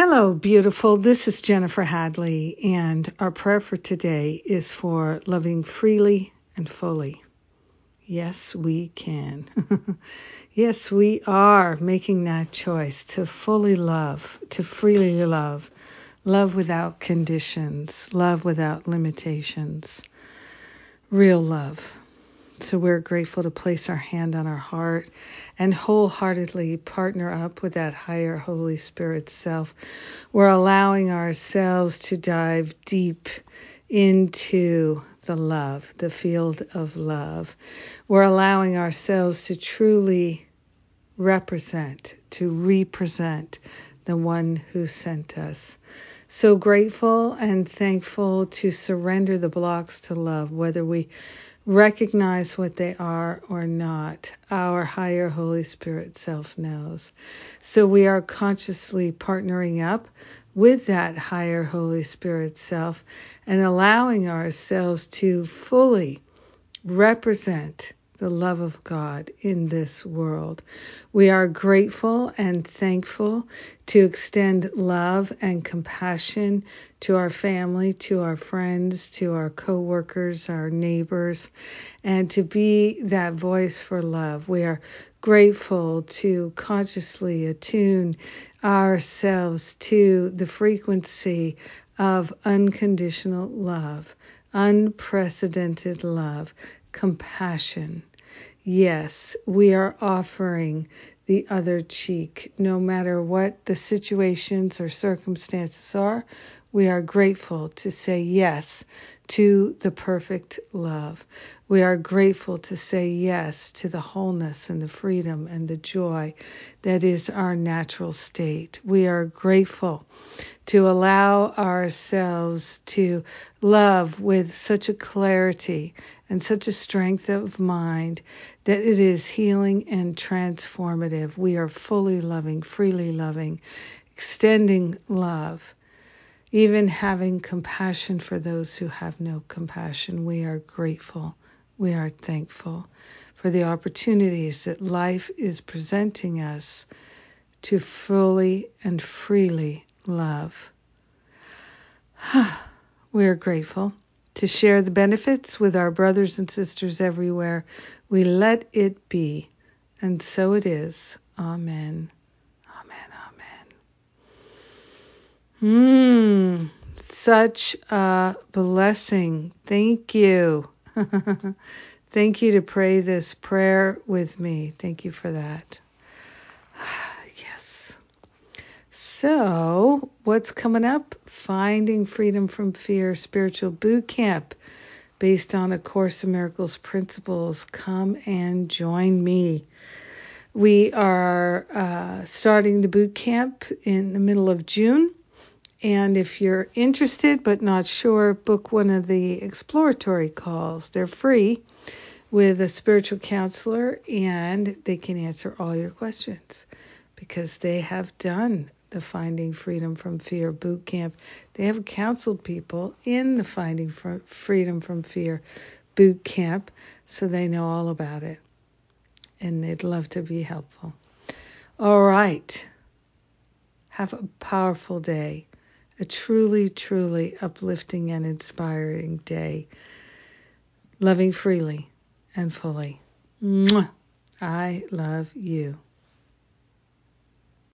Hello, beautiful. This is Jennifer Hadley, and our prayer for today is for loving freely and fully. Yes, we can. yes, we are making that choice to fully love, to freely love, love without conditions, love without limitations, real love. So we're grateful to place our hand on our heart and wholeheartedly partner up with that higher Holy Spirit self. We're allowing ourselves to dive deep into the love, the field of love. We're allowing ourselves to truly represent, to represent the one who sent us. So grateful and thankful to surrender the blocks to love, whether we recognize what they are or not, our higher Holy Spirit self knows. So we are consciously partnering up with that higher Holy Spirit self and allowing ourselves to fully represent the love of God in this world. We are grateful and thankful to extend love and compassion to our family, to our friends, to our coworkers, our neighbors, and to be that voice for love. We are grateful to consciously attune ourselves to the frequency of unconditional love, unprecedented love, compassion. Yes, we are offering the other cheek. No matter what the situations or circumstances are, we are grateful to say yes to the perfect love. We are grateful to say yes to the wholeness and the freedom and the joy that is our natural state. We are grateful to allow ourselves to love with such a clarity and such a strength of mind that it is healing and transformative. We are fully loving, freely loving, extending love even having compassion for those who have no compassion. We are grateful. We are thankful for the opportunities that life is presenting us to fully and freely love. we are grateful to share the benefits with our brothers and sisters everywhere. We let it be, and so it is. Amen. Amen. Amen. Hmm, such a blessing. Thank you. Thank you to pray this prayer with me. Thank you for that. yes. So, what's coming up? Finding Freedom from Fear Spiritual Boot Camp based on A Course in Miracles principles. Come and join me. We are uh, starting the boot camp in the middle of June. And if you're interested but not sure, book one of the exploratory calls. They're free with a spiritual counselor and they can answer all your questions because they have done the Finding Freedom from Fear boot camp. They have counseled people in the Finding Freedom from Fear boot camp so they know all about it and they'd love to be helpful. All right. Have a powerful day a truly, truly uplifting and inspiring day. Loving freely and fully. Mwah. I love you.